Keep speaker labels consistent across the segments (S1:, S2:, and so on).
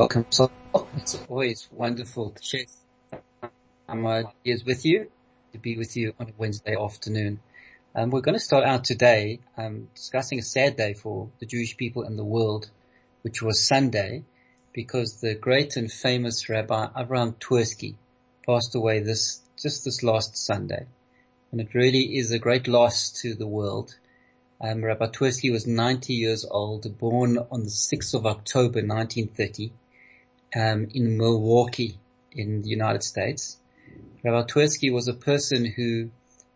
S1: Welcome. So it's always wonderful to share some ideas with you, to be with you on a Wednesday afternoon. Um, we're going to start out today um, discussing a sad day for the Jewish people in the world, which was Sunday, because the great and famous Rabbi Abraham Twerski passed away this just this last Sunday, and it really is a great loss to the world. Um, Rabbi Twerski was 90 years old, born on the 6th of October 1930 um, in Milwaukee in the United States. Rabbi Twerski was a person who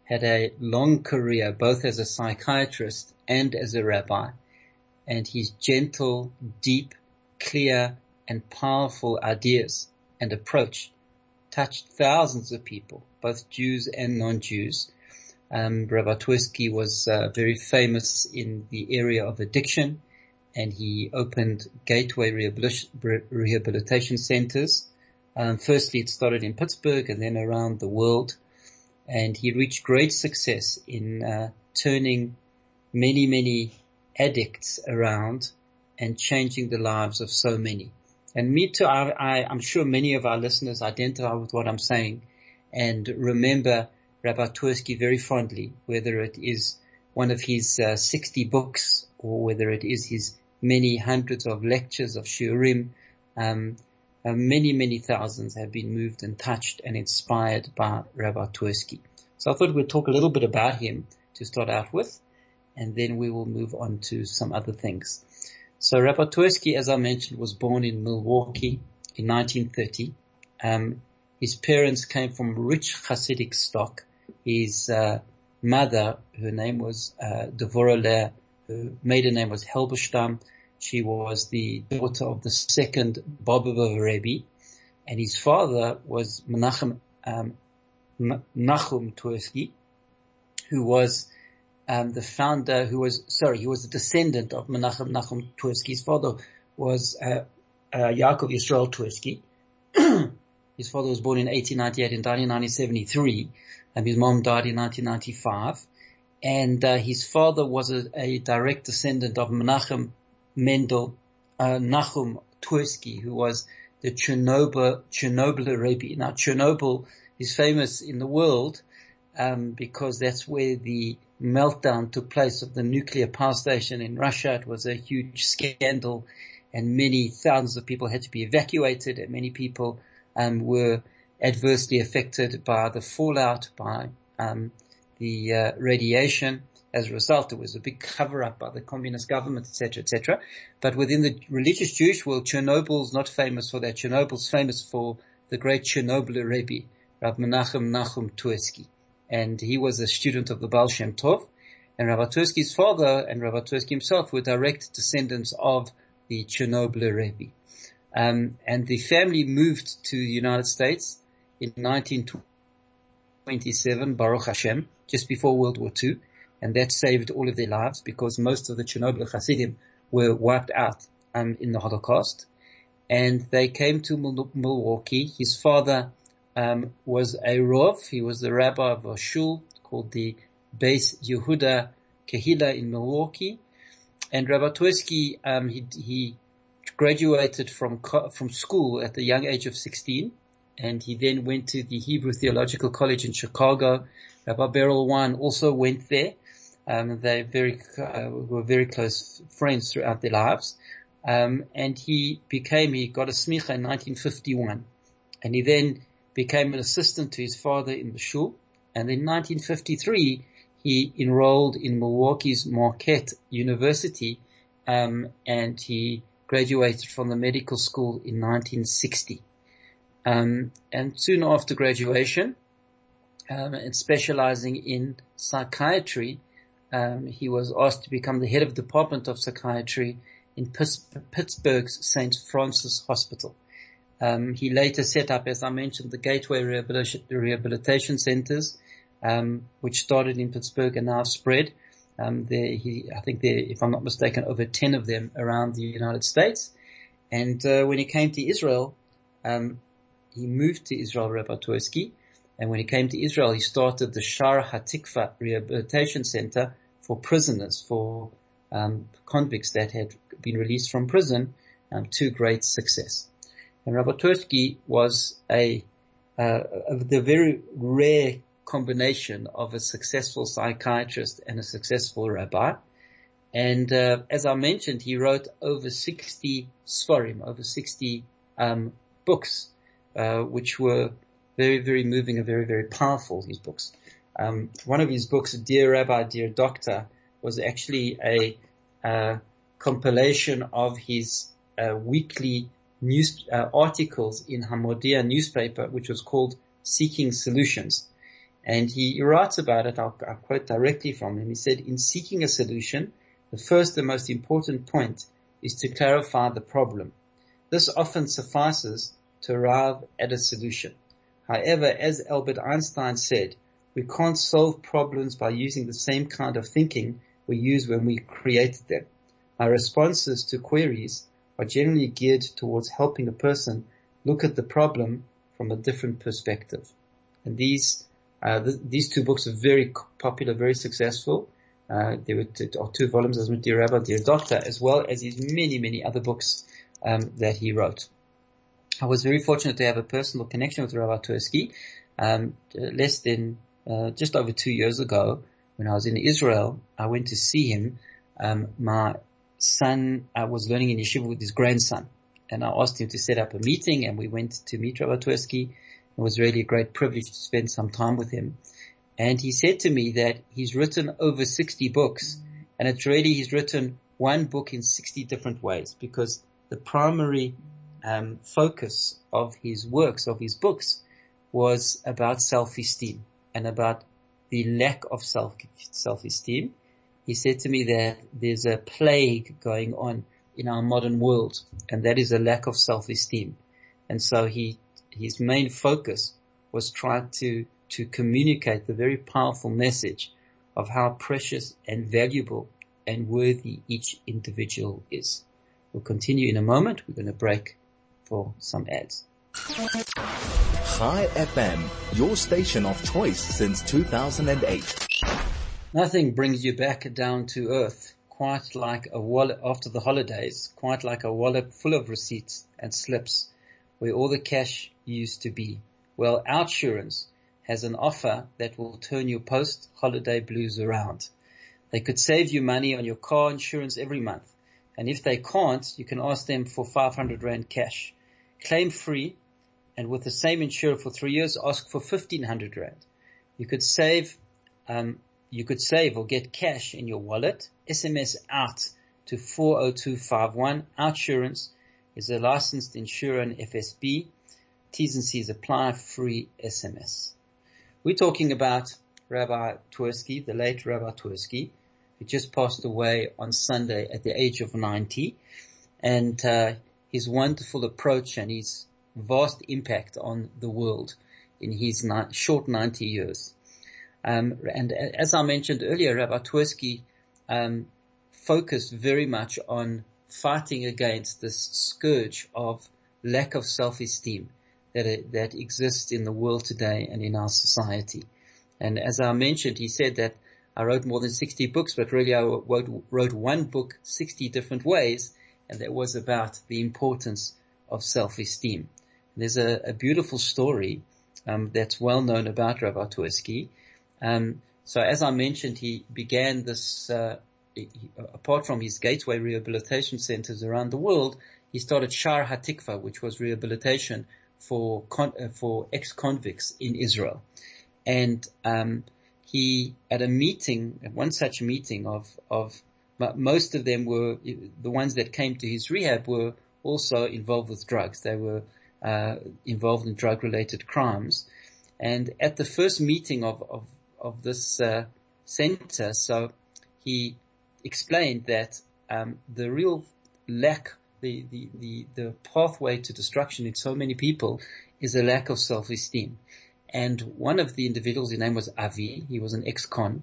S1: had a long career both as a psychiatrist and as a rabbi. And his gentle, deep, clear, and powerful ideas and approach touched thousands of people, both Jews and non-Jews. Um, Rabbi Twerski was uh, very famous in the area of addiction, and he opened gateway rehabilitation centers. Um, firstly, it started in Pittsburgh and then around the world, and he reached great success in uh, turning many, many addicts around and changing the lives of so many. And me too, I, I, I'm sure many of our listeners identify with what I'm saying and remember Rabbi Twerski very fondly, whether it is one of his uh, 60 books or whether it is his many hundreds of lectures of shiurim. Um, uh, many, many thousands have been moved and touched and inspired by Rabbi Twerski. So I thought we'd talk a little bit about him to start out with, and then we will move on to some other things. So Rabbi Twerski, as I mentioned, was born in Milwaukee in 1930. Um, his parents came from rich Hasidic stock his uh, mother, her name was uh, Devorah her maiden name was Halberstam. She was the daughter of the second Bobova Rebbe, and his father was Menachem um, Nachum Twersky, who was um, the founder, who was sorry, he was a descendant of Menachem Nachum Twersky. His father was uh, uh, Yaakov Yisrael Twersky. his father was born in 1898 and died in 1973 and his mom died in 1995. And uh, his father was a, a, direct descendant of Menachem Mendel uh, Nachum Twersky, who was the Chernobyl Chernobyl Rebbe. Now Chernobyl is famous in the world um, because that's where the meltdown took place of the nuclear power station in Russia. It was a huge scandal, and many thousands of people had to be evacuated, and many people um, were adversely affected by the fallout, by um, the uh, radiation. As a result, there was a big cover-up by the communist government, etc., etc. But within the religious Jewish world, Chernobyl's not famous for that. Chernobyl's famous for the great Chernobyl Rebbe, Rav Menachem Nachum Twersky. And he was a student of the Baal Shem Tov. And Rabbi Twerski's father and Rabbi Twerski himself were direct descendants of the Chernobyl Rebbe. Um, and the family moved to the United States in 1927, Baruch Hashem, just before World War II, and that saved all of their lives because most of the Chernobyl Hasidim were wiped out um, in the Holocaust. And they came to Milwaukee. His father um, was a Rav. He was the rabbi of a shul called the Beis Yehuda Kehila in Milwaukee. And Rabbi Twerski, um, he, he graduated from from school at the young age of 16 and he then went to the Hebrew Theological College in Chicago. Rabbi Berel Wein also went there. Um, they very uh, were very close friends throughout their lives. Um, and he became he got a smicha in 1951, and he then became an assistant to his father in the shul. And in 1953, he enrolled in Milwaukee's Marquette University, um, and he graduated from the medical school in 1960. Um, and soon after graduation, um, and specializing in psychiatry, um, he was asked to become the head of department of psychiatry in Pittsburgh's St. Francis Hospital. Um, he later set up, as I mentioned, the Gateway Rehabilitation Centers, um, which started in Pittsburgh and now spread. Um, there, he, I think there, if I'm not mistaken, over 10 of them around the United States. And uh, when he came to Israel, um, he moved to Israel, Rabbi Twerski, and when he came to Israel, he started the Shar Hatikva Rehabilitation Center for prisoners, for um, convicts that had been released from prison, um, to great success. And Rabbi Twerski was a, uh, the very rare combination of a successful psychiatrist and a successful rabbi. And uh, as I mentioned, he wrote over 60 sforim, over 60 um, books, uh, which were very, very moving and very, very powerful. His books. Um, one of his books, Dear Rabbi, Dear Doctor, was actually a uh, compilation of his uh, weekly news uh, articles in Hamodia newspaper, which was called Seeking Solutions. And he writes about it, I'll, I'll quote directly from him. He said, in seeking a solution, the first and most important point is to clarify the problem. This often suffices to arrive at a solution. However, as Albert Einstein said, we can't solve problems by using the same kind of thinking we used when we created them. Our responses to queries are generally geared towards helping a person look at the problem from a different perspective. And these uh, th- these two books are very popular, very successful. Uh, there were two, two volumes as Dear Rabbi, Dear Doctor, as well as his many, many other books um, that he wrote. I was very fortunate to have a personal connection with Rabbi Twerski. Um, less than uh, just over two years ago, when I was in Israel, I went to see him. Um, my son uh, was learning in yeshiva with his grandson, and I asked him to set up a meeting, and we went to meet Rabbi Twerski. It was really a great privilege to spend some time with him. And he said to me that he's written over 60 books and it's really, he's written one book in 60 different ways because the primary um, focus of his works, of his books, was about self-esteem and about the lack of self, self-esteem. He said to me that there's a plague going on in our modern world and that is a lack of self-esteem. And so he his main focus was trying to, to communicate the very powerful message of how precious and valuable and worthy each individual is. We'll continue in a moment. We're going to break for some ads.
S2: Chai FM, your station of choice since 2008.
S1: Nothing brings you back down to earth quite like a wallet after the holidays, quite like a wallet full of receipts and slips where all the cash used to be. Well, Outsurance has an offer that will turn your post-holiday blues around. They could save you money on your car insurance every month. And if they can't, you can ask them for 500 Rand cash. Claim free and with the same insurer for three years, ask for 1500 Rand. You could save, um, you could save or get cash in your wallet, SMS out to 40251, Outsurance is a licensed insurer and FSP. T's and C's apply free SMS. We're talking about Rabbi Twerski, the late Rabbi Twerski, who just passed away on Sunday at the age of 90 and uh, his wonderful approach and his vast impact on the world in his ni- short 90 years. Um, and as I mentioned earlier, Rabbi Twerski um, focused very much on fighting against this scourge of lack of self-esteem that, that exists in the world today and in our society. And as I mentioned, he said that I wrote more than 60 books, but really I wrote, wrote one book 60 different ways, and that was about the importance of self-esteem. There's a, a beautiful story um, that's well known about Rabbi Twerski. Um, so as I mentioned, he began this uh, apart from his gateway rehabilitation centers around the world, he started Shar Hatikva, which was rehabilitation for con- uh, for ex-convicts in Israel. And um, he at a meeting, at one such meeting of of most of them were the ones that came to his rehab were also involved with drugs. They were uh, involved in drug-related crimes. And at the first meeting of of, of this uh, center, so he explained that um, the real lack, the, the, the, the pathway to destruction in so many people is a lack of self-esteem. And one of the individuals, his name was Avi, he was an ex-con,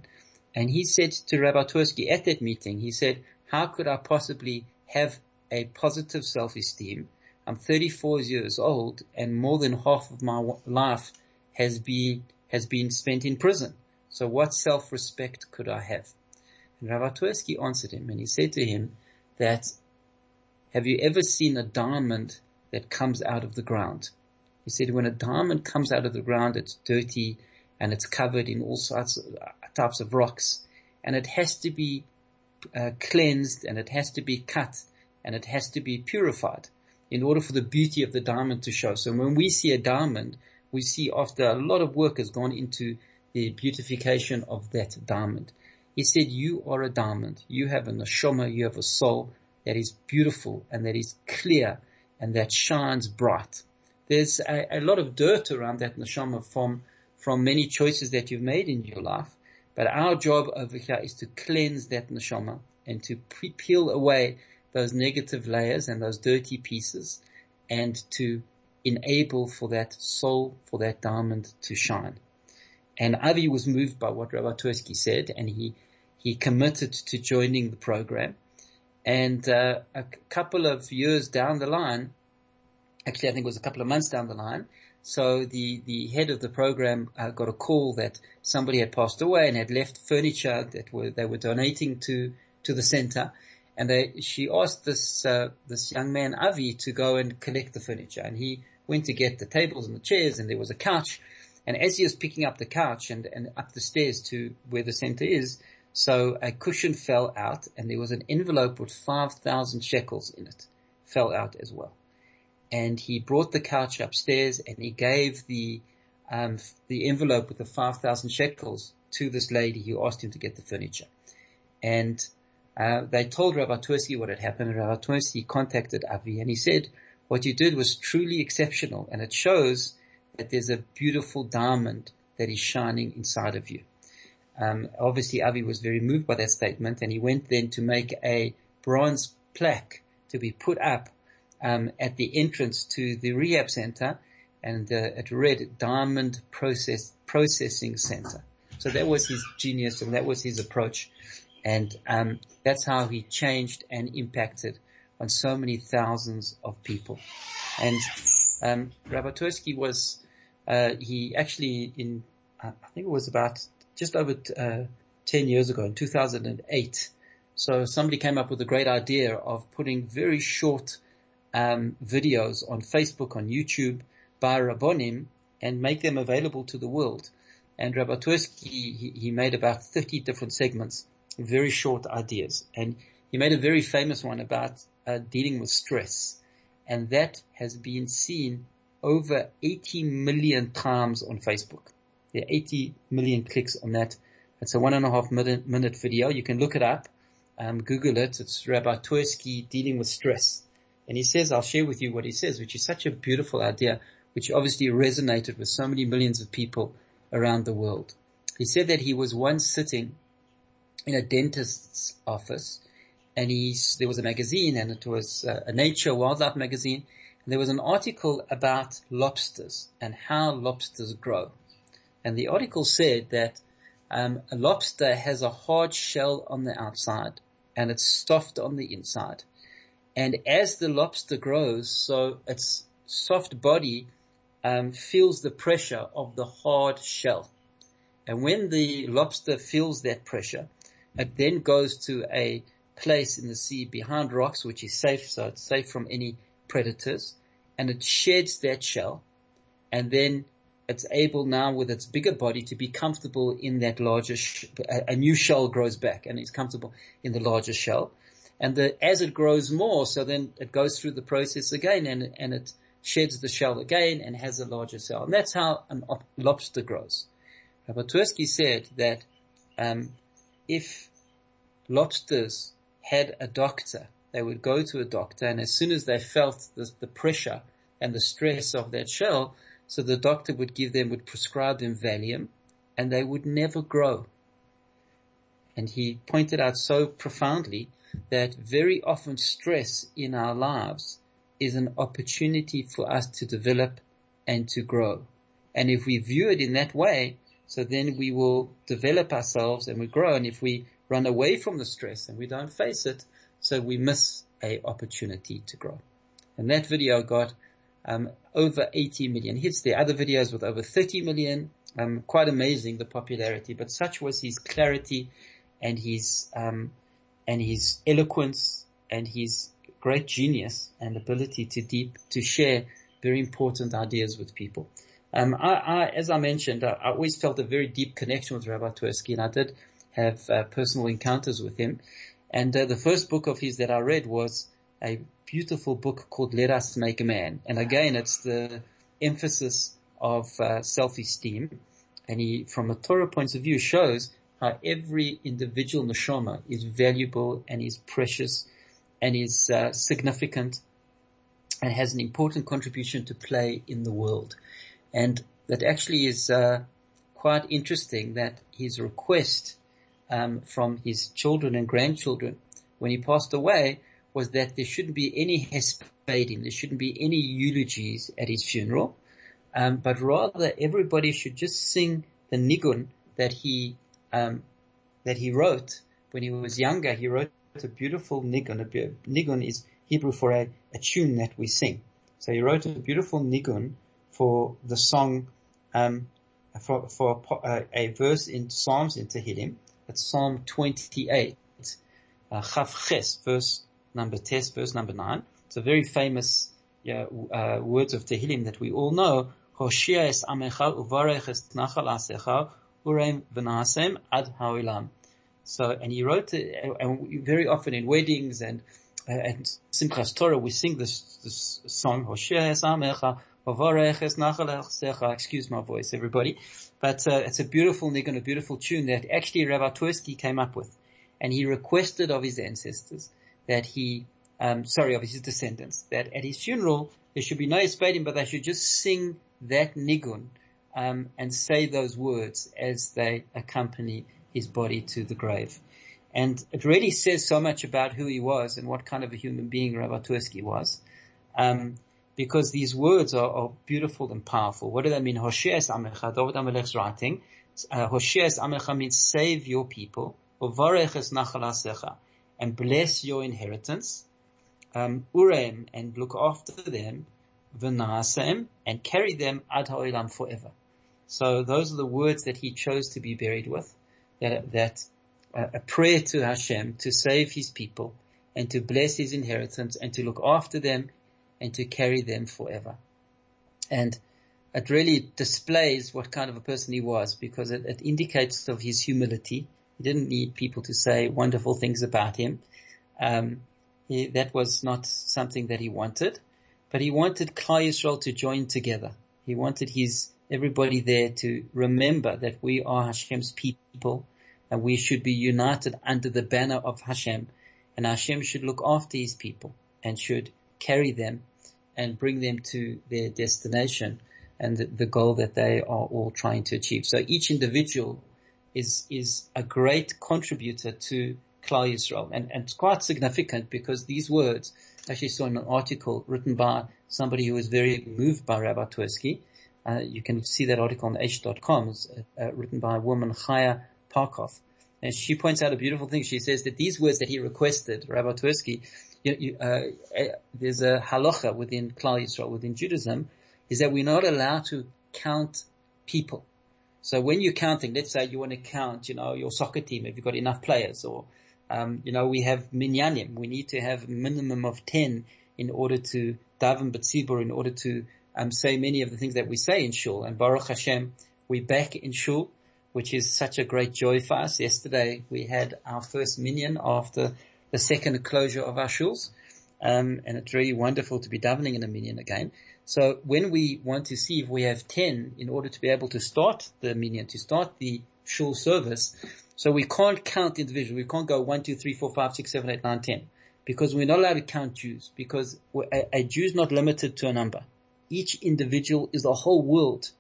S1: and he said to Rabbi Twerski at that meeting, he said, how could I possibly have a positive self-esteem? I'm 34 years old and more than half of my life has been, has been spent in prison. So what self-respect could I have? And Rabbi Twerski answered him and he said to him that, have you ever seen a diamond that comes out of the ground? He said when a diamond comes out of the ground, it's dirty and it's covered in all sorts of types of rocks and it has to be uh, cleansed and it has to be cut and it has to be purified in order for the beauty of the diamond to show. So when we see a diamond, we see after a lot of work has gone into the beautification of that diamond. He said, you are a diamond. You have a neshama, you have a soul that is beautiful and that is clear and that shines bright. There's a, a lot of dirt around that neshama from, from many choices that you've made in your life. But our job over here is to cleanse that neshama and to peel away those negative layers and those dirty pieces and to enable for that soul, for that diamond to shine. And Avi was moved by what Rabbi Twerski said and he, he committed to joining the program. And uh, a couple of years down the line, actually I think it was a couple of months down the line, so the, the head of the program uh, got a call that somebody had passed away and had left furniture that were, they were donating to, to the center. And they, she asked this, uh, this young man, Avi, to go and collect the furniture. And he went to get the tables and the chairs and there was a couch. And as he was picking up the couch and, and up the stairs to where the center is, so a cushion fell out and there was an envelope with 5,000 shekels in it, fell out as well and he brought the couch upstairs and he gave the um, the envelope with the five thousand shekels to this lady who asked him to get the furniture, and uh, they told Rabbi Twerski what had happened. Rabbi Twerski contacted Avi and he said, "What you did was truly exceptional, and it shows that there's a beautiful diamond that is shining inside of you." Um, obviously, Avi was very moved by that statement, and he went then to make a bronze plaque to be put up um, at the entrance to the rehab center, and uh, it read Diamond Process Processing Center. So that was his genius, and that was his approach, and um, that's how he changed and impacted on so many thousands of people. And um, Rabbi Twerski was uh, he actually in I think it was about just over uh, 10 years ago in 2008. So somebody came up with a great idea of putting very short um, videos on Facebook, on YouTube by Rabbonim and make them available to the world. And Rabbi Twerski, he, he made about 30 different segments, very short ideas. And he made a very famous one about uh, dealing with stress. And that has been seen over 80 million times on Facebook. There are 80 million clicks on that. It's a one and a half minute, minute video. You can look it up. Um, Google it. It's Rabbi Twerski dealing with stress. And he says, I'll share with you what he says, which is such a beautiful idea, which obviously resonated with so many millions of people around the world. He said that he was once sitting in a dentist's office and he, there was a magazine and it was a nature wildlife magazine. And there was an article about lobsters and how lobsters grow. And the article said that um, a lobster has a hard shell on the outside and it's soft on the inside. And as the lobster grows, so its soft body um, feels the pressure of the hard shell. And when the lobster feels that pressure, it then goes to a place in the sea behind rocks, which is safe, so it's safe from any predators, and it sheds that shell, and then it's able now with its bigger body to be comfortable in that larger, sh- a, a new shell grows back, and it's comfortable in the larger shell, and the, as it grows more, so then it goes through the process again and, and it sheds the shell again and has a larger cell. And that's how a lobster grows. Rabbi Twerski said that um, if lobsters had a doctor, they would go to a doctor and as soon as they felt the, the pressure and the stress of that shell, so the doctor would give them, would prescribe them Valium and they would never grow. And he pointed out so profoundly that very often stress in our lives is an opportunity for us to develop and to grow. And if we view it in that way, so then we will develop ourselves and we grow. And if we run away from the stress and we don't face it, so we miss a opportunity to grow. And that video got um, over 80 million hits. The other videos with over 30 million. Um, quite amazing the popularity, but such was his clarity and his um, and his eloquence and his great genius and ability to deep to share very important ideas with people. Um, I, I, as I mentioned, I, I, always felt a very deep connection with Rabbi Twerski, and I did have uh, personal encounters with him. And uh, the first book of his that I read was a beautiful book called Let Us Make a Man. And again, it's the emphasis of uh, self-esteem. And he, from a Torah point of view, shows how every individual neshama is valuable and is precious and is uh, significant and has an important contribution to play in the world. And that actually is uh, quite interesting that his request um, from his children and grandchildren when he passed away was that there shouldn't be any hespading, there shouldn't be any eulogies at his funeral, um, but rather everybody should just sing the nigun that he um, that he wrote when he was younger. He wrote a beautiful nigun. A nigun is Hebrew for a, a tune that we sing. So he wrote a beautiful nigun for the song, um, for, for a, a, verse in Psalms in Tehillim. It's Psalm 28, uh, Ches, verse number 10, verse number nine. It's a very famous yeah, uh, words of Tehillim that we all know. Hoshia es amecha uvarech es nachal asecha ad. So, and he wrote and very often in weddings and and Simchas Torah we sing this this song asecha. Excuse my voice, everybody, but uh, it's a beautiful nigun, a beautiful tune that actually Rabbi Twerski came up with, and he requested of his ancestors that he, um, sorry, of his descendants, that at his funeral there should be no espading, but they should just sing that nigun um, and say those words as they accompany his body to the grave. And it really says so much about who he was and what kind of a human being Rabbi Twerski was. Um, because these words are, are, beautiful and powerful. What do they mean? Hoshias Amecha, David Amelech's writing. Uh, Hoshias Amecha means save your people and bless your inheritance, um, urem, and look after them, v'nasem, and carry them ad ha'olam forever. So those are the words that he chose to be buried with, that, that uh, a prayer to Hashem to save his people and to bless his inheritance and to look after them and to carry them forever. And it really displays what kind of a person he was because it, it indicates of his humility he didn't need people to say wonderful things about him. Um, he, that was not something that he wanted, but he wanted Klal Yisrael to join together. He wanted his everybody there to remember that we are Hashem's people and we should be united under the banner of Hashem and Hashem should look after his people and should carry them and bring them to their destination and the, goal that they are all trying to achieve. So each individual is is a great contributor to Klal Yisrael, and, and it's quite significant because these words I actually saw in an article written by somebody who was very moved by Rabbi Twerski. Uh, you can see that article on Aish.com. It's uh, written by a woman, Chaya Parkov. And she points out a beautiful thing. She says that these words that he requested, Rabbi Twerski, you, you, uh, uh, there's a halacha within Klal Yisrael, within Judaism, is that we're not allowed to count people. So when you're counting, let's say you want to count, you know, your soccer team, if you've got enough players or, um, you know, we have minyanim. We need to have a minimum of 10 in order to daven betzibur, in order to, um, say many of the things that we say in shul. And Baruch Hashem, we're back in shul, which is such a great joy for us. Yesterday we had our first minyan after the second closure of our shuls. Um, and it's really wonderful to be davening in a minyan again. So when we want to see if we have 10 in order to be able to start the minyan, to start the shul service, so we can't count individually. We can't go 1, 2, 3, 4, 5, 6, 7, 8, 9, 10. Because we're not allowed to count Jews. Because a, a Jew is not limited to a number. Each individual is a whole world.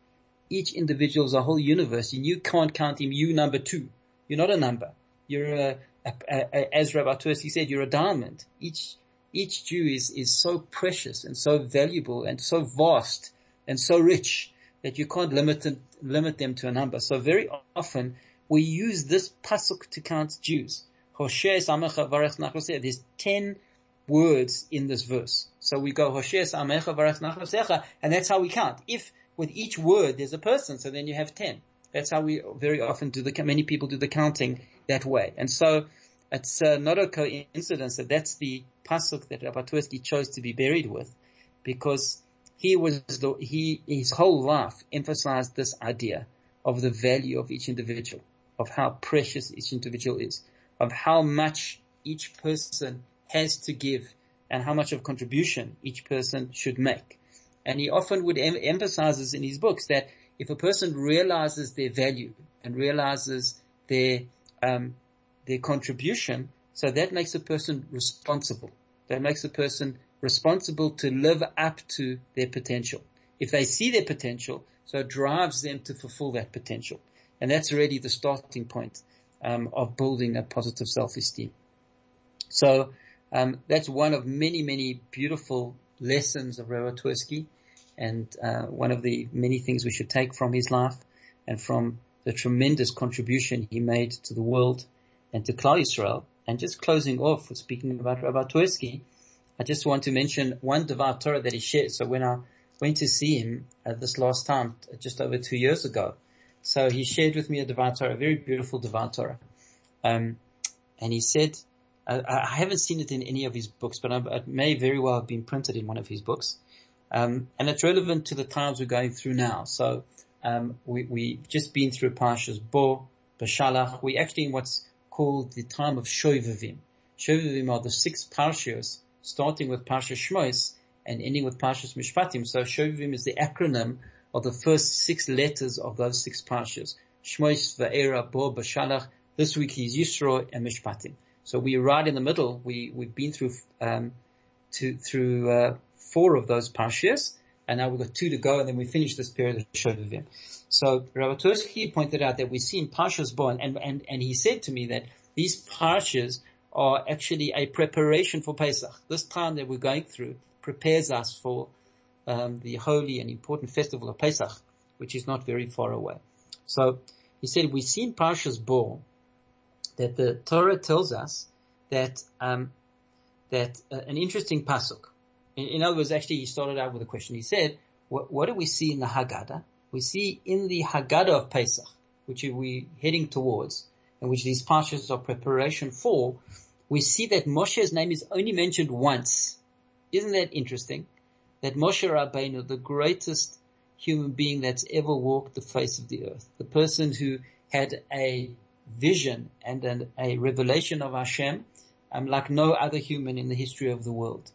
S1: Each individual is a whole universe. And you can't count him, you number two. You're not a number. You're a, as Rabbi Twerski said, you're a diamond. Each, each Jew is, is so precious and so valuable and so vast and so rich that you can't limit, limit them to a number. So very often we use this pasuk to count Jews. There's 10 words in this verse. So we go and that's how we count. If with each word there's a person, so then you have 10. That's how we very often do the, many people do the counting that way. And so it's uh, not a coincidence that that's the pasuk that Rabbi Twerski chose to be buried with because he was the, he, his whole life emphasized this idea of the value of each individual, of how precious each individual is, of how much each person has to give and how much of contribution each person should make. And he often would em- emphasizes in his books that if a person realizes their value and realizes their um, their contribution, so that makes a person responsible. That makes a person responsible to live up to their potential. If they see their potential, so it drives them to fulfill that potential. And that's already the starting point um, of building a positive self-esteem. So um, that's one of many, many beautiful lessons of Twerski and uh, one of the many things we should take from his life and from the tremendous contribution he made to the world and to Klal Yisrael. And just closing off, speaking about Rabbi I just want to mention one Devar Torah that he shared. So when I went to see him uh, this last time, just over two years ago, so he shared with me a Devar Torah, a very beautiful Devar Torah. Um, and he said, I haven't seen it in any of his books, but it may very well have been printed in one of his books. Um, and it's relevant to the times we're going through now. So um, we, we've just been through Parshas Bo, Beshalach. We're actually in what's called the time of Shovavim. Shovavim are the six Parshas, starting with Parshas Shmois and ending with Parshas Mishpatim. So Shovavim is the acronym of the first six letters of those six Parshas. Shmois, Va'era, Bo, Beshalach. This week is Yisro and Mishpatim. So we're right in the middle. We, we've been through, um, to, through, uh, four of those parshas, and now we've got two to go, and then we finish this period of Shovavim. So Rabbi Twerski pointed out that we see in Parshas Bo, and, and, and he said to me that these parshas are actually a preparation for Pesach. This time that we're going through prepares us for um, the holy and important festival of Pesach, which is not very far away. So he said we see in Parshas Bo that the Torah tells us that um, that uh, an interesting pasuk in, in, other words, actually, he started out with a question. He said, what, do we see in the Haggadah? We see in the Haggadah of Pesach, which we're heading towards, and which these parshas are preparation for, we see that Moshe's name is only mentioned once. Isn't that interesting? That Moshe Rabbeinu, the greatest human being that's ever walked the face of the earth, the person who had a vision and an, a revelation of Hashem, um, like no other human in the history of the world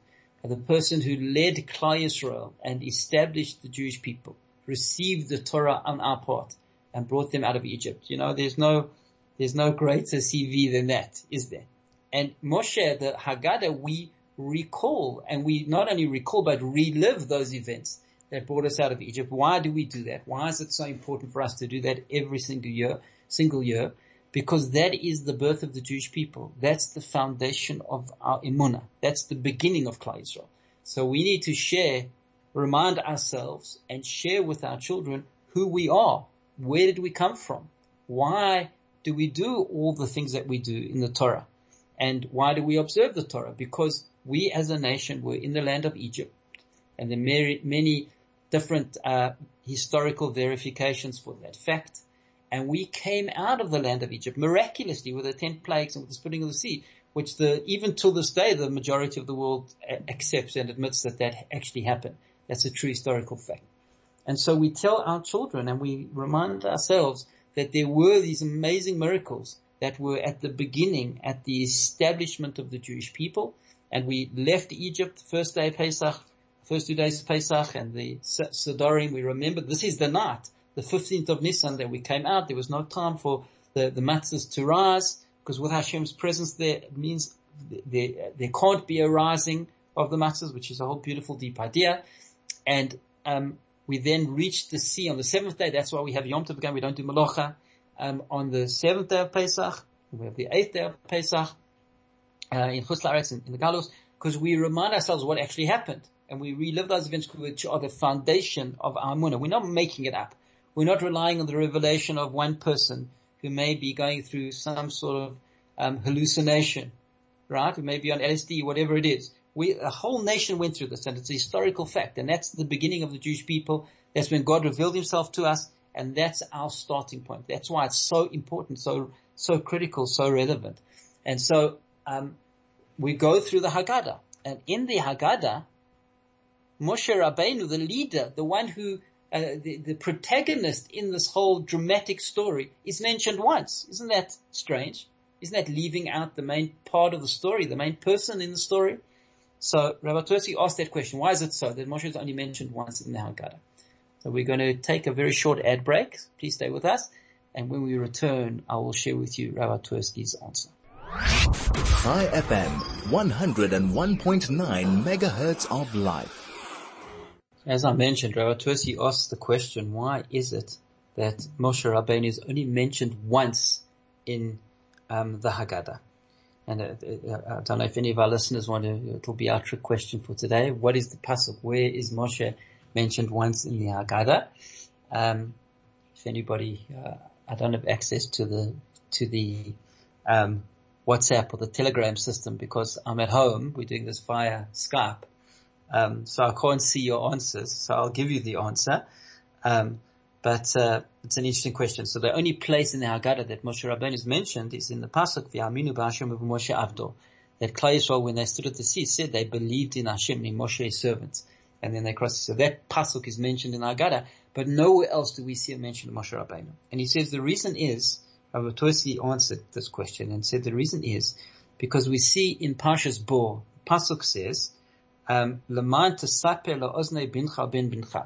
S1: the person who led Klal Yisrael and established the Jewish people, received the Torah on our part and brought them out of Egypt. You know, there's no, there's no greater CV than that, is there? And Moshe, the Haggadah, we recall and we not only recall but relive those events that brought us out of Egypt. Why do we do that? Why is it so important for us to do that every single year, single year? Because that is the birth of the Jewish people. That's the foundation of our emunah. That's the beginning of Klal Yisrael. So we need to share, remind ourselves and share with our children who we are. Where did we come from? Why do we do all the things that we do in the Torah? And why do we observe the Torah? Because we as a nation were in the land of Egypt and there are many, different uh, historical verifications for that fact and we came out of the land of Egypt miraculously with the ten plagues and with the splitting of the sea, which the, even till this day, the majority of the world uh, accepts and admits that that actually happened. That's a true historical fact. And so we tell our children and we remind ourselves that there were these amazing miracles that were at the beginning, at the establishment of the Jewish people. And we left Egypt first day of Pesach, first two days of Pesach and the Sidorim. We remember this is the night the 15th of Nisan that we came out, there was no time for the, the matzahs to rise, because with Hashem's presence there means there, there can't be a rising of the matzahs, which is a whole beautiful deep idea. And, um, we then reached the sea on the seventh day. That's why we have Yom Tov again. We don't do Malacha, um, on the seventh day of Pesach. We have the eighth day of Pesach uh, in Chutz in, in the Galus, because we remind ourselves what actually happened, and we relive those events which are the foundation of our Munah. We're not making it up. We're not relying on the revelation of one person who may be going through some sort of um, hallucination, right? Who may be on LSD, whatever it is. We, a whole nation went through this, and it's a historical fact, and that's the beginning of the Jewish people. That's when God revealed Himself to us, and that's our starting point. That's why it's so important, so so critical, so relevant. And so um, we go through the Haggadah, and in the Haggadah, Moshe Rabbeinu, the leader, the one who, uh, the, the protagonist in this whole dramatic story, is mentioned once. Isn't that strange? Isn't that leaving out the main part of the story, the main person in the story? So Rabbi Twerski asked that question. Why is it so that Moshe is only mentioned once in the Haggadah? So we're going to take a very short ad break. Please stay with us. And when we return, I will share with you Rabbi Twerski's answer.
S2: Chai FM, 101.9 megahertz of life.
S1: As I mentioned, Rabbi Twerski asked the question, why is it that Moshe Rabbeinu is only mentioned once in um, the Haggadah? And uh, uh, I don't know if any of our listeners want to, it'll be our trick question for today. What is the pasuk? Where is Moshe mentioned once in the Haggadah? Um, if anybody, uh, I don't have access to the, to the, um, WhatsApp or the Telegram system because I'm at home. We're doing this via Skype. Um, so I can't see your answers. So I'll give you the answer. Um, but uh, it's an interesting question. So the only place in the Haggadah that Moshe Rabbeinu is mentioned is in the pasuk V'Aminu B'Hashem of Moshe Avdo. That Klal Yisrael, when they stood at the sea, said they believed in Hashem, in Moshe's servants, and then they crossed. So that pasuk is mentioned in Haggadah, but nowhere else do we see a mention of Moshe Rabbeinu. And he says the reason is Rabbi Tosi answered this question and said the reason is because we see in Parshas Bo, pasuk says um,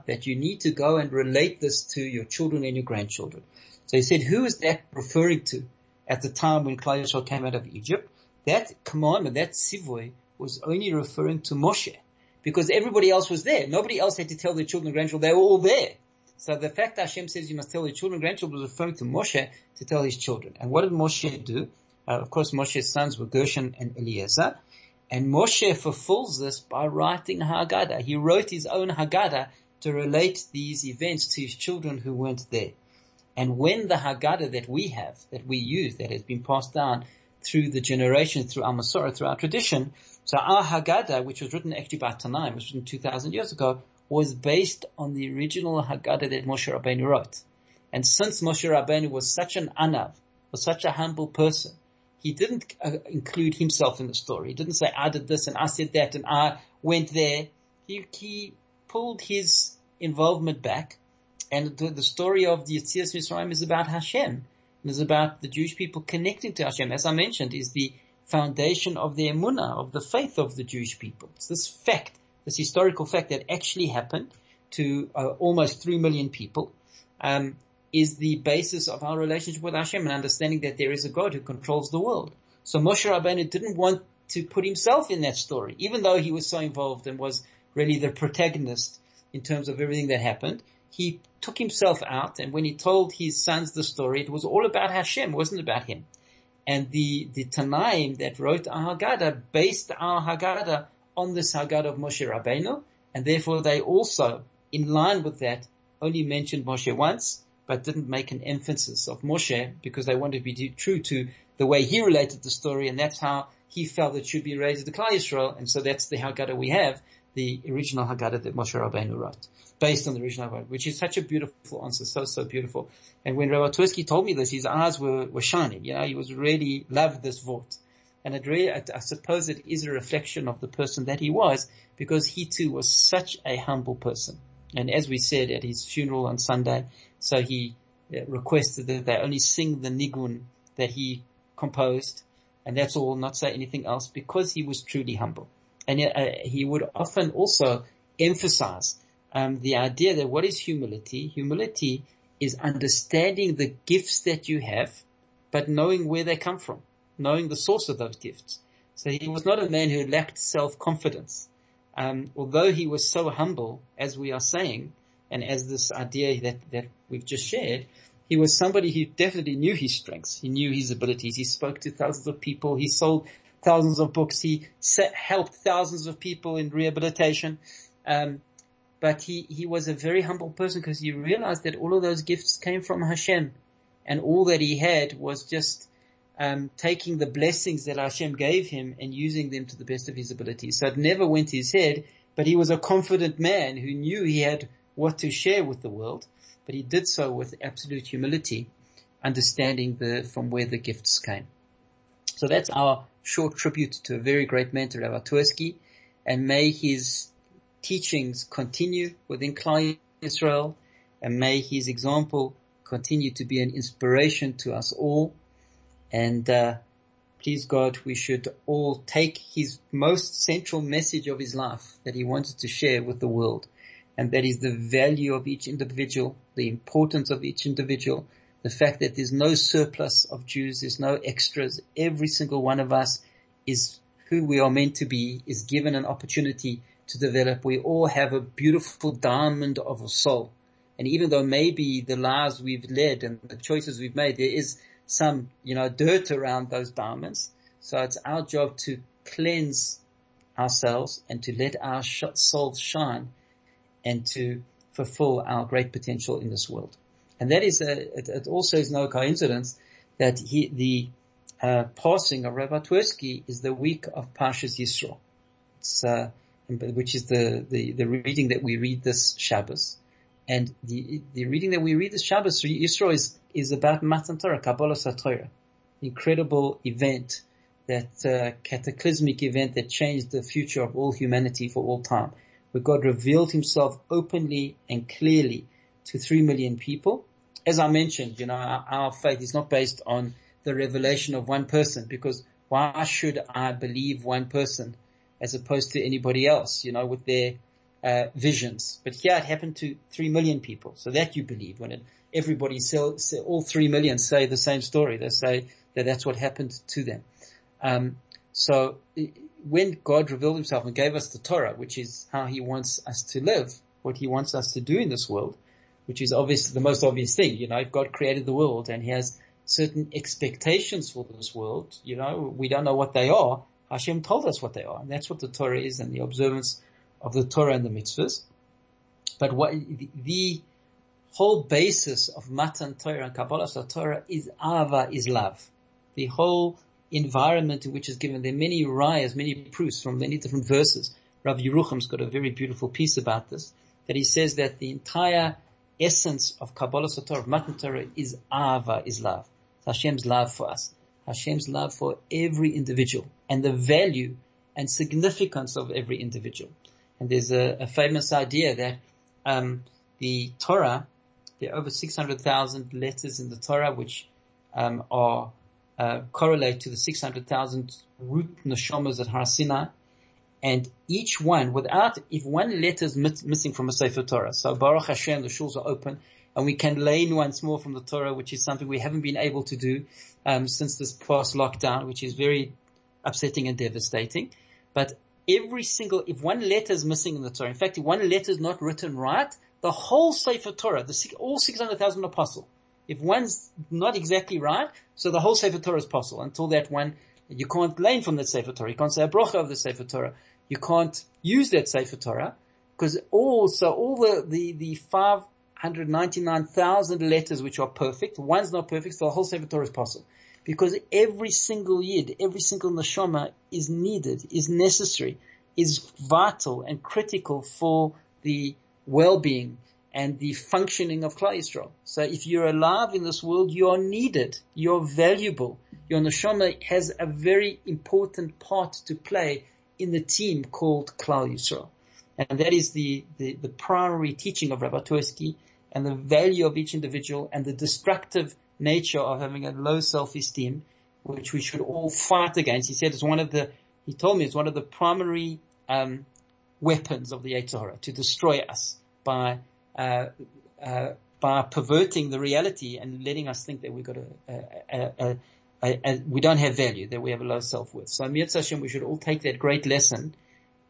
S1: that you need to go and relate this to your children and your grandchildren. So he said, who is that referring to at the time when Klal Yisrael came out of Egypt? That commandment, that sivoy, was only referring to Moshe because everybody else was there. Nobody else had to tell their children and grandchildren. They were all there. So the fact that Hashem says you must tell your children and grandchildren was referring to Moshe to tell his children. And what did Moshe do? Uh, of course, Moshe's sons were Gershon and Eliezer. And Moshe fulfills this by writing Haggadah. He wrote his own Haggadah to relate these events to his children who weren't there. And when the Haggadah that we have, that we use, that has been passed down through the generations, through our Masorah, through our tradition, so our Haggadah, which was written actually by Tanaim, was written 2,000 years ago, was based on the original Haggadah that Moshe Rabbeinu wrote. And since Moshe Rabbeinu was such an anav, was such a humble person, he didn't uh, include himself in the story. He didn't say, I did this and I said that and I went there. He, he pulled his involvement back and the, the story of the Yetzias Mitzrayim is about Hashem. It is about the Jewish people connecting to Hashem. As I mentioned, is the foundation of the emunah, of the faith of the Jewish people. It's this fact, this historical fact that actually happened to uh, almost three million people. Um, is the basis of our relationship with Hashem and understanding that there is a God who controls the world. So Moshe Rabbeinu didn't want to put himself in that story, even though he was so involved and was really the protagonist in terms of everything that happened. He took himself out and when he told his sons the story, it was all about Hashem, wasn't about him. And the, the Tanaim that wrote our Haggadah based our Haggadah on this Haggadah of Moshe Rabbeinu, and therefore they also, in line with that, only mentioned Moshe once, but didn't make an emphasis of Moshe because they wanted to be true to the way he related the story, and that's how he felt it should be raised to Klal Yisrael, and so that's the Haggadah we have, the original Haggadah that Moshe Rabbeinu wrote, based on the original Haggadah, which is such a beautiful answer, so, so beautiful. And when Rabbi Twerski told me this, his eyes were, were shining, you know, he was really loved this vort. And it really, I suppose it is a reflection of the person that he was, because he too was such a humble person. And as we said at his funeral on Sunday, so he uh, requested that they only sing the nigun that he composed, and that's all, not say anything else, because he was truly humble. And uh, he would often also emphasize um, the idea that what is humility? Humility is understanding the gifts that you have, but knowing where they come from, knowing the source of those gifts. So he was not a man who lacked self-confidence um, although he was so humble, as we are saying, and as this idea that, that we've just shared, he was somebody who definitely knew his strengths. He knew his abilities. He spoke to thousands of people. He sold thousands of books. He set, helped thousands of people in rehabilitation. Um, but he, he was a very humble person because he realized that all of those gifts came from Hashem and all that he had was just um, taking the blessings that Hashem gave him and using them to the best of his ability. So it never went his head, but he was a confident man who knew he had what to share with the world, but he did so with absolute humility, understanding the, from where the gifts came. So that's our short tribute to a very great mentor, Rabbi Twerski, and may his teachings continue within Klal Israel, and may his example continue to be an inspiration to us all. And uh, please God, we should all take his most central message of his life that he wanted to share with the world. And that is the value of each individual, the importance of each individual, the fact that there's no surplus of Jews, there's no extras. Every single one of us is who we are meant to be, is given an opportunity to develop. We all have a beautiful diamond of a soul. And even though maybe the lives we've led and the choices we've made, there is some, you know, dirt around those diamonds. So it's our job to cleanse ourselves and to let our souls shine and to fulfill our great potential in this world. And that is a, it, it also is no coincidence that he, the uh, passing of Rabbi Twerski is the week of Parshas Yisro. Uh, which is the, the, the reading that we read this Shabbos. And the, the reading that we read this Shabbos, Yisro is, is about Matan Torah, Kabbalah Satorah. Incredible event, that uh, cataclysmic event that changed the future of all humanity for all time, where God revealed himself openly and clearly to three million people. As I mentioned, you know, our, our faith is not based on the revelation of one person because why should I believe one person? as opposed to anybody else, you know, with their uh, visions. But here it happened to three million people, so that you believe when it, everybody, sell, sell, all three million say the same story. They say that that's what happened to them. Um, so when God revealed Himself and gave us the Torah, which is how He wants us to live, what He wants us to do in this world, which is obviously the most obvious thing. You know, God created the world and He has certain expectations for this world, you know, we don't know what they are, Hashem told us what they are, and that's what the Torah is and the observance of the Torah and the mitzvahs. But what the whole basis of Matan Torah and Kabbalah so Torah is Ava, is love. The whole environment in which is given. There are many rayas, many proofs from many different verses. Rav Yerucham's got a very beautiful piece about this, that he says that the entire essence of Kabbalah Torah, of Matan Torah is Ava, is love. It's Hashem's love for us. Hashem's love for every individual and the value and significance of every individual. And there's a, a famous idea that um, the Torah, there are over 600,000 letters in the Torah which um, are uh, correlate to the 600,000 root neshamas at Har Sinai, and each one, without, if one letter is missing from a Sefer Torah, so Baruch Hashem, the shuls are open, and we can learn once more from the Torah, which is something we haven't been able to do um, since this past lockdown, which is very upsetting and devastating. But every single, if one letter is missing in the Torah, in fact, if one letter is not written right, the whole Sefer Torah, the, all 600,000 apostle, if one's not exactly right, so the whole Sefer Torah is possible until that one, you can't learn from that Sefer Torah. You can't say a bracha of the Sefer Torah. You can't use that Sefer Torah because all, so all the, the, the five 199,000 letters which are perfect. One's not perfect, so the whole Sefer Torah is possible. Because every single yid, every single neshama is needed, is necessary, is vital and critical for the well-being and the functioning of Klal Yisrael. So if you're alive in this world, you are needed. You're valuable. Your neshama has a very important part to play in the team called Klal Yisrael. And that is the, the, the primary teaching of Rabbi Twerski and the value of each individual and the destructive nature of having a low self-esteem, which we should all fight against. He said it's one of the, he told me it's one of the primary um, weapons of the Yetzer Hara to destroy us by uh, uh, by perverting the reality and letting us think that we've got a, a, a, we don't have value, that we have a low self-worth. So Mirz Hashem, we should all take that great lesson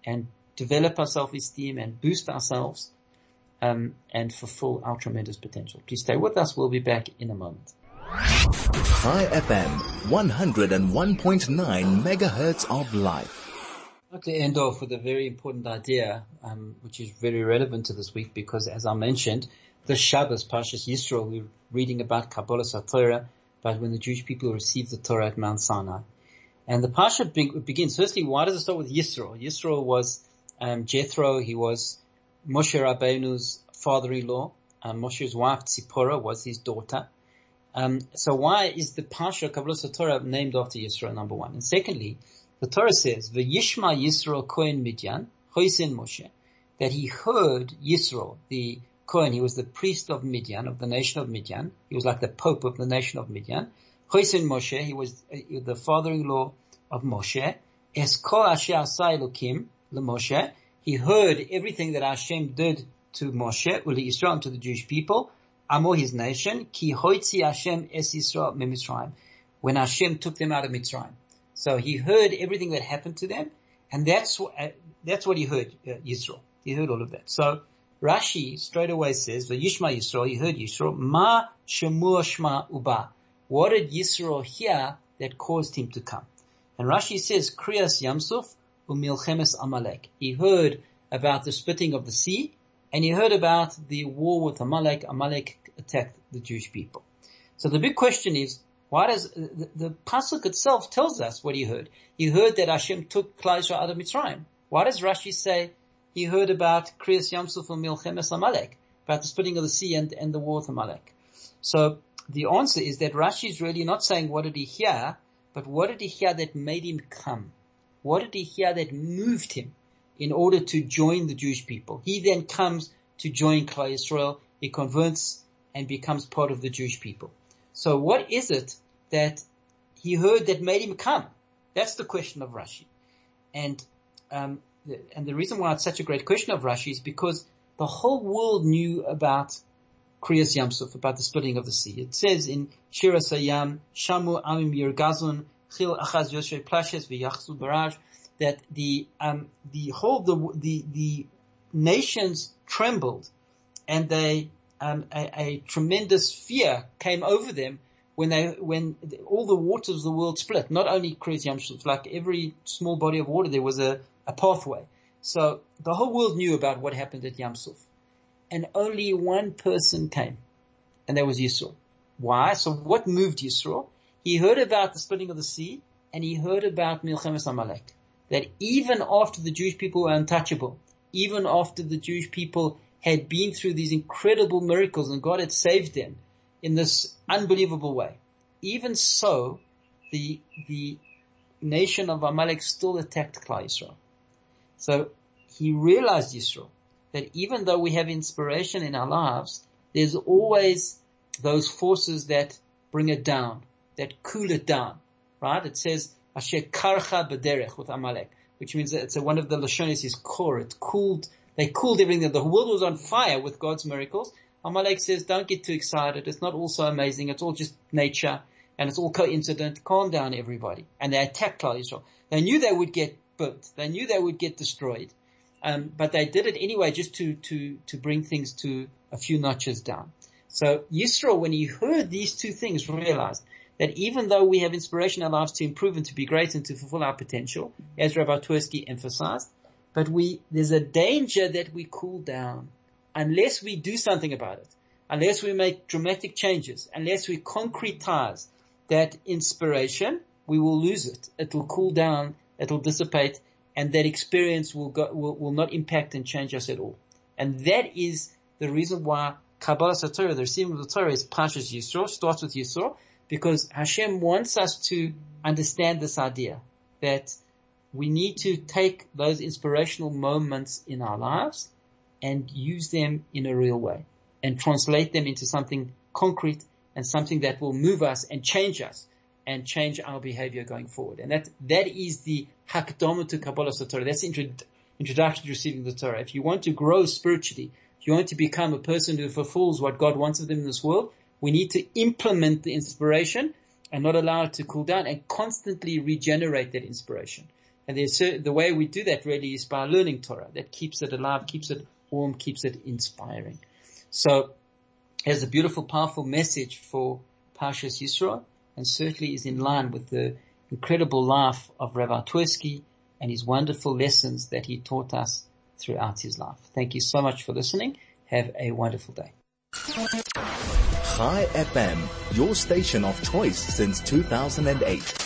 S1: and develop our self-esteem and boost ourselves um, and fulfill our tremendous potential. Please stay with us. We'll be back in a moment.
S2: Chai FM, 101.9 megahertz of life.
S1: I'd like to end off with a very important idea, um, which is very relevant to this week because as I mentioned, the Shabbos, Parshas Yisro, we're reading about Kabbalah Torah, about when the Jewish people received the Torah at Mount Sinai. And the Parsha be- begins, firstly, why does it start with Yisro? Yisro was um, Jethro, he was Moshe Rabbeinu's father-in-law. Um, Moshe's wife, Tzipporah, was his daughter. Um, so why is the Parsha Kabbalah Torah named after Yisro, number one? And secondly, the Torah says, V'yishma Yisro Kohen Midyan, Choisen Moshe, that he heard Yisro, the Kohen, he was the priest of Midian, of the nation of Midian. He was like the pope of the nation of Midian. Choisen Moshe, he was uh, the father-in-law of Moshe. Esko Asher Asai Elokim, Moshe. He heard everything that Hashem did to Moshe, Uli Israel, to the Jewish people. Amo his nation, ki hoitzi Hashem es Yisrael Mitzrayim, when Hashem took them out of Mitzrayim. So he heard everything that happened to them, and that's what, uh, that's what he heard, uh, Yisrael. He heard all of that. So Rashi straight away says, the Yishma Yisrael, he heard Yisrael, ma shemua shma uba. What did Yisrael hear that caused him to come? And Rashi says, Kriyas Yamsuf umilchemes Amalek. He heard about the splitting of the sea, and he heard about the war with Amalek. Amalek attacked the Jewish people. So the big question is, why does the, the pasuk itself tells us what he heard? He heard that Hashem took Klal out of Mitzrayim. Why does Rashi say he heard about Kriyas Yamsuf and Milchemes Amalek, about the splitting of the sea and, and the war with Amalek? So the answer is that Rashi is really not saying what did he hear, but what did he hear that made him come? What did he hear that moved him in order to join the Jewish people? He then comes to join Klal Yisrael. He converts and becomes part of the Jewish people. So what is it that he heard that made him come? That's the question of Rashi. And, um, the, and the reason why it's such a great question of Rashi is because the whole world knew about Kriyas Yamsuf, about the splitting of the sea. It says in Shira Sayam, Shamu Amim Yirgazun, Chil Achaz Yoshe Plashes V'Yachzu Baraj, that the, um, the whole, the, the, the nations trembled and they um, a, a, tremendous fear came over them when they when all the waters of the world split. Not only Kriyas Yamsuf, like every small body of water, there was a, a pathway. So the whole world knew about what happened at Yamsuf, and only one person came, and that was Yisro. Why? So what moved Yisro? He heard about the splitting of the sea, and he heard about Milchemes Amalek. That even after the Jewish people were untouchable, even after the Jewish people had been through these incredible miracles and God had saved them in this unbelievable way. Even so, the, the nation of Amalek still attacked Klal Yisrael. So he realized Yisrael that even though we have inspiration in our lives, there's always those forces that bring it down, that cool it down, right? It says, Asher karcha bederech with Amalek, which means that it's a, one of the Lashonis is core. It cooled they cooled everything. The world was on fire with God's miracles. Amalek says, don't get too excited. It's not all so amazing. It's all just nature and it's all coincident. Calm down everybody. And they attacked Klal. They knew they would get burnt. They knew they would get destroyed. Um, but they did it anyway just to, to, to bring things to a few notches down. So Yisro, when he heard these two things, realized that even though we have inspiration in our lives to improve and to be great and to fulfill our potential, as Rabbi Twerski emphasized, but we, there's a danger that we cool down unless we do something about it, unless we make dramatic changes, unless we concretize that inspiration, we will lose it. It will cool down, it will dissipate, and that experience will, go, will, will not impact and change us at all. And that is the reason why Kabbalah Torah, the receiving of the Torah is Pashas Yisro, starts with Yisro, because Hashem wants us to understand this idea that we need to take those inspirational moments in our lives and use them in a real way and translate them into something concrete and something that will move us and change us and change our behavior going forward. And that, that is the hakdama to Kabbalah Torah. That's the introduction to receiving the Torah. If you want to grow spiritually, if you want to become a person who fulfills what God wants of them in this world, we need to implement the inspiration and not allow it to cool down and constantly regenerate that inspiration. And the way we do that really is by learning Torah. That keeps it alive, keeps it warm, keeps it inspiring. So has a beautiful, powerful message for Parshas Yisro and certainly is in line with the incredible life of Rabbi Twerski and his wonderful lessons that he taught us throughout his life. Thank you so much for listening. Have a wonderful day.
S2: Chai FM, your station of choice since 2008.